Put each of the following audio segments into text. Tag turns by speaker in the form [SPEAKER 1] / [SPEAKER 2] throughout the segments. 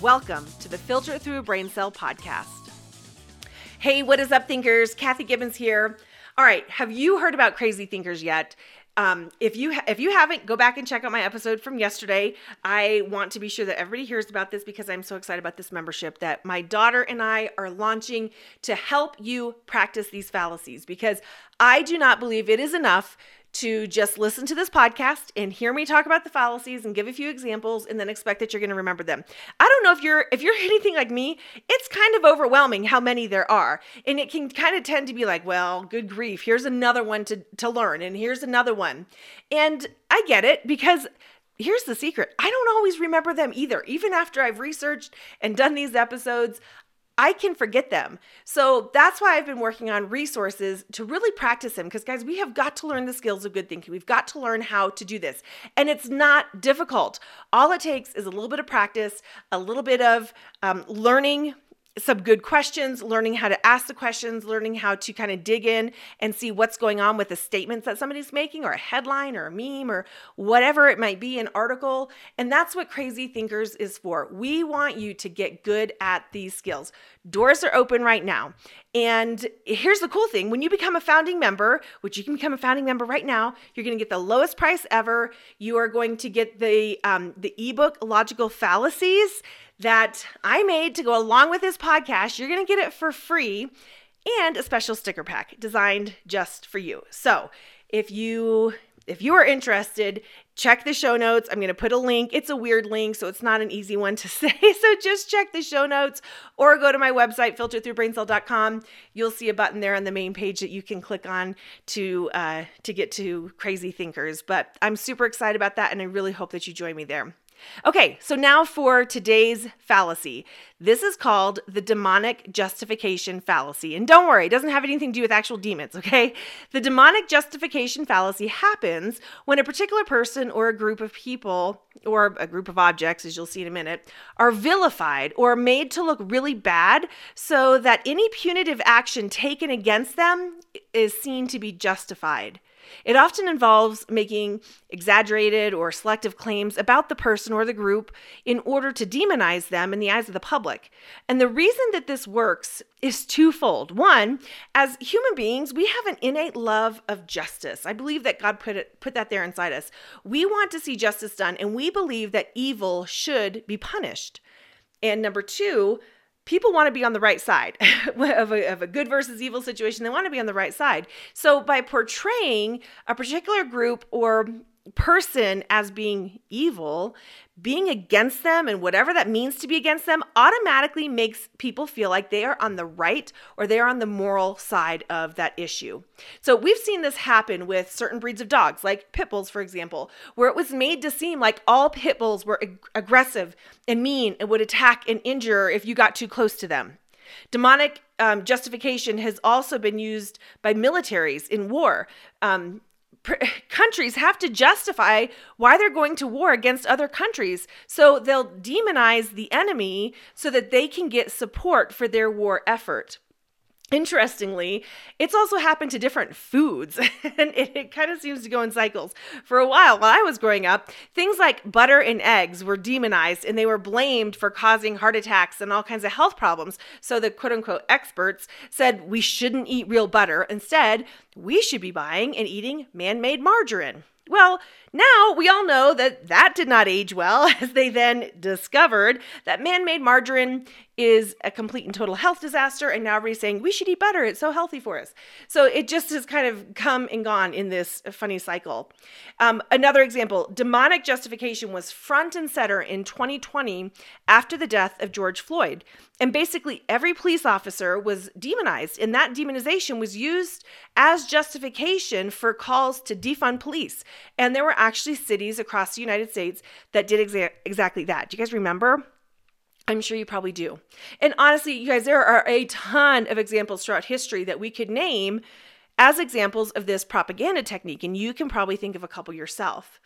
[SPEAKER 1] Welcome to the Filter Through a Brain Cell podcast. Hey, what is up, thinkers? Kathy Gibbons here. All right, have you heard about crazy thinkers yet? Um, if you ha- if you haven't, go back and check out my episode from yesterday. I want to be sure that everybody hears about this because I'm so excited about this membership that my daughter and I are launching to help you practice these fallacies. Because I do not believe it is enough to just listen to this podcast and hear me talk about the fallacies and give a few examples and then expect that you're going to remember them. I don't know if you're if you're anything like me, it's kind of overwhelming how many there are. And it can kind of tend to be like, well, good grief, here's another one to to learn and here's another one. And I get it because here's the secret I don't always remember them either. Even after I've researched and done these episodes, I can forget them. So that's why I've been working on resources to really practice them. Because, guys, we have got to learn the skills of good thinking. We've got to learn how to do this. And it's not difficult. All it takes is a little bit of practice, a little bit of um, learning some good questions, learning how to ask the questions, learning how to kind of dig in and see what's going on with the statements that somebody's making, or a headline, or a meme, or whatever it might be, an article. And that's what Crazy Thinkers is for. We want you to get good at these skills. Doors are open right now. And here's the cool thing when you become a founding member, which you can become a founding member right now, you're going to get the lowest price ever. You are going to get the, um, the ebook Logical Fallacies that I made to go along with this podcast. You're going to get it for free and a special sticker pack designed just for you. So if you if you are interested, check the show notes. I'm going to put a link. It's a weird link, so it's not an easy one to say. So just check the show notes or go to my website, filterthroughbraincell.com. You'll see a button there on the main page that you can click on to uh, to get to Crazy Thinkers. But I'm super excited about that, and I really hope that you join me there. Okay, so now for today's fallacy. This is called the demonic justification fallacy. And don't worry, it doesn't have anything to do with actual demons, okay? The demonic justification fallacy happens when a particular person or a group of people or a group of objects, as you'll see in a minute, are vilified or made to look really bad so that any punitive action taken against them is seen to be justified. It often involves making exaggerated or selective claims about the person or the group in order to demonize them in the eyes of the public. And the reason that this works is twofold. One, as human beings, we have an innate love of justice. I believe that God put it put that there inside us. We want to see justice done and we believe that evil should be punished. And number 2, people want to be on the right side of, a, of a good versus evil situation. They want to be on the right side. So by portraying a particular group or person as being evil, being against them and whatever that means to be against them automatically makes people feel like they are on the right or they are on the moral side of that issue. So we've seen this happen with certain breeds of dogs, like pit bulls, for example, where it was made to seem like all pit bulls were ag- aggressive and mean and would attack and injure if you got too close to them. Demonic um, justification has also been used by militaries in war. Um, countries have to justify why they're going to war against other countries. So they'll demonize the enemy so that they can get support for their war effort. Interestingly, it's also happened to different foods, and it, it, kind of seems to go in cycles. For a while, while I was growing up, things like butter and eggs were demonized and they were blamed for causing heart attacks and all kinds of health problems. So the quote unquote experts said we shouldn't eat real butter. Instead, we should be buying and eating man made margarine. Well, now we all know that that did not age well, as they then discovered that man made margarine is a complete and total health disaster. And now everybody's saying we should eat butter, it's so healthy for us. So it just has kind of come and gone in this funny cycle. Um, another example demonic justification was front and center in 2020 after the death of George Floyd. And basically, every police officer was demonized, and that demonization was used as justification for calls to defund police. And there were actually cities across the United States that did exa- exactly that. Do you guys remember? I'm sure you probably do. And honestly, you guys, there are a ton of examples throughout history that we could name as examples of this propaganda technique, and you can probably think of a couple yourself.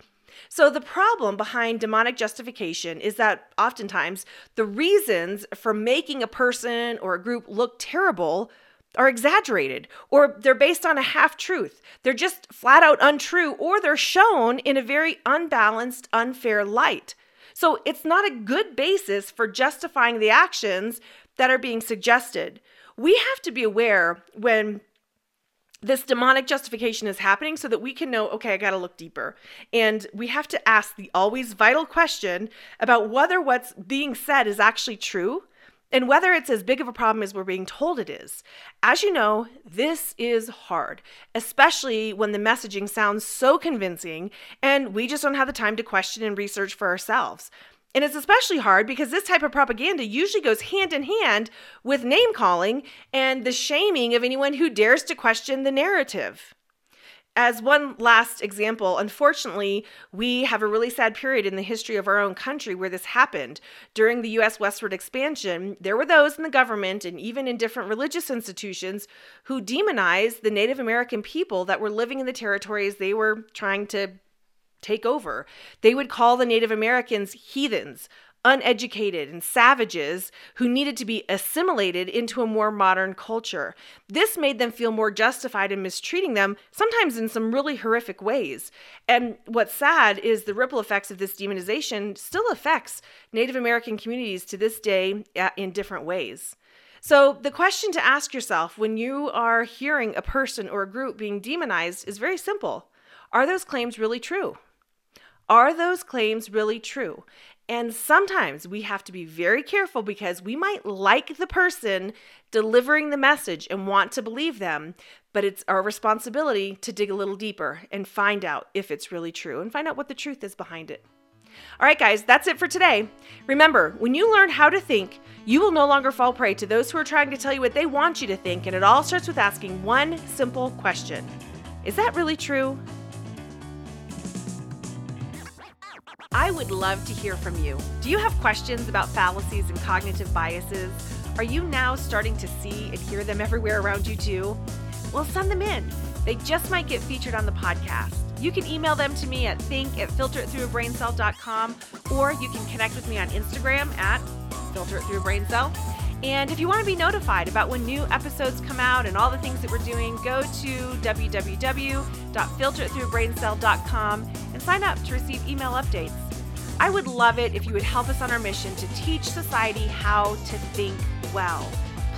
[SPEAKER 1] So, the problem behind demonic justification is that oftentimes the reasons for making a person or a group look terrible are exaggerated or they're based on a half truth. They're just flat out untrue or they're shown in a very unbalanced, unfair light. So it's not a good basis for justifying the actions that are being suggested. We have to be aware when this demonic justification is happening so that we can know, okay, I got to look deeper. And we have to ask the always vital question about whether what's being said is actually true and whether it's as big of a problem as we're being told it is. As you know, this is hard, especially when the messaging sounds so convincing and we just don't have the time to question and research for ourselves. And it's especially hard because this type of propaganda usually goes hand in hand with name calling and the shaming of anyone who dares to question the narrative as one last example, unfortunately, we have a really sad period in the history of our own country where this happened. During the U.S. westward expansion, there were those in the government and even in different religious institutions who demonized the Native American people that were living in the territories they were trying to take over. They would call the Native Americans heathens, uneducated and savages who needed to be assimilated into a more modern culture. This made them feel more justified in mistreating them, sometimes in some really horrific ways. And what's sad is the ripple effects of this demonization still affects Native American communities to this day uh, in different ways. So, the question to ask yourself when you are hearing a person or a group being demonized is very simple Are those claims really true? Are those claims really true? And sometimes we have to be very careful because we might like the person delivering the message and want to believe them, but it's our responsibility to dig a little deeper and find out if it's really true and find out what the truth is behind it. All right, guys, that's it for today. Remember, when you learn how to think, you will no longer fall prey to those who are trying to tell you what they want you to think, and it all starts with asking one simple question Is that really true? I would love to hear from you. Do you have questions about fallacies and cognitive biases? Are you now starting to see and hear them everywhere around you too? Well, send them in. They just might get featured on the podcast. You can email them to me at think at filteritthroughabraincell.com or you can connect with me on Instagram at filteritthroughabraincell. And if you want to be notified about when new episodes come out and all the things that we're doing, go to www.filteritthroughabraincell.com and sign up to receive email updates. I would love it if you would help us on our mission to teach society how to think well.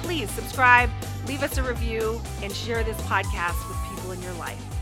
[SPEAKER 1] Please subscribe, leave us a review, and share this podcast with people in your life.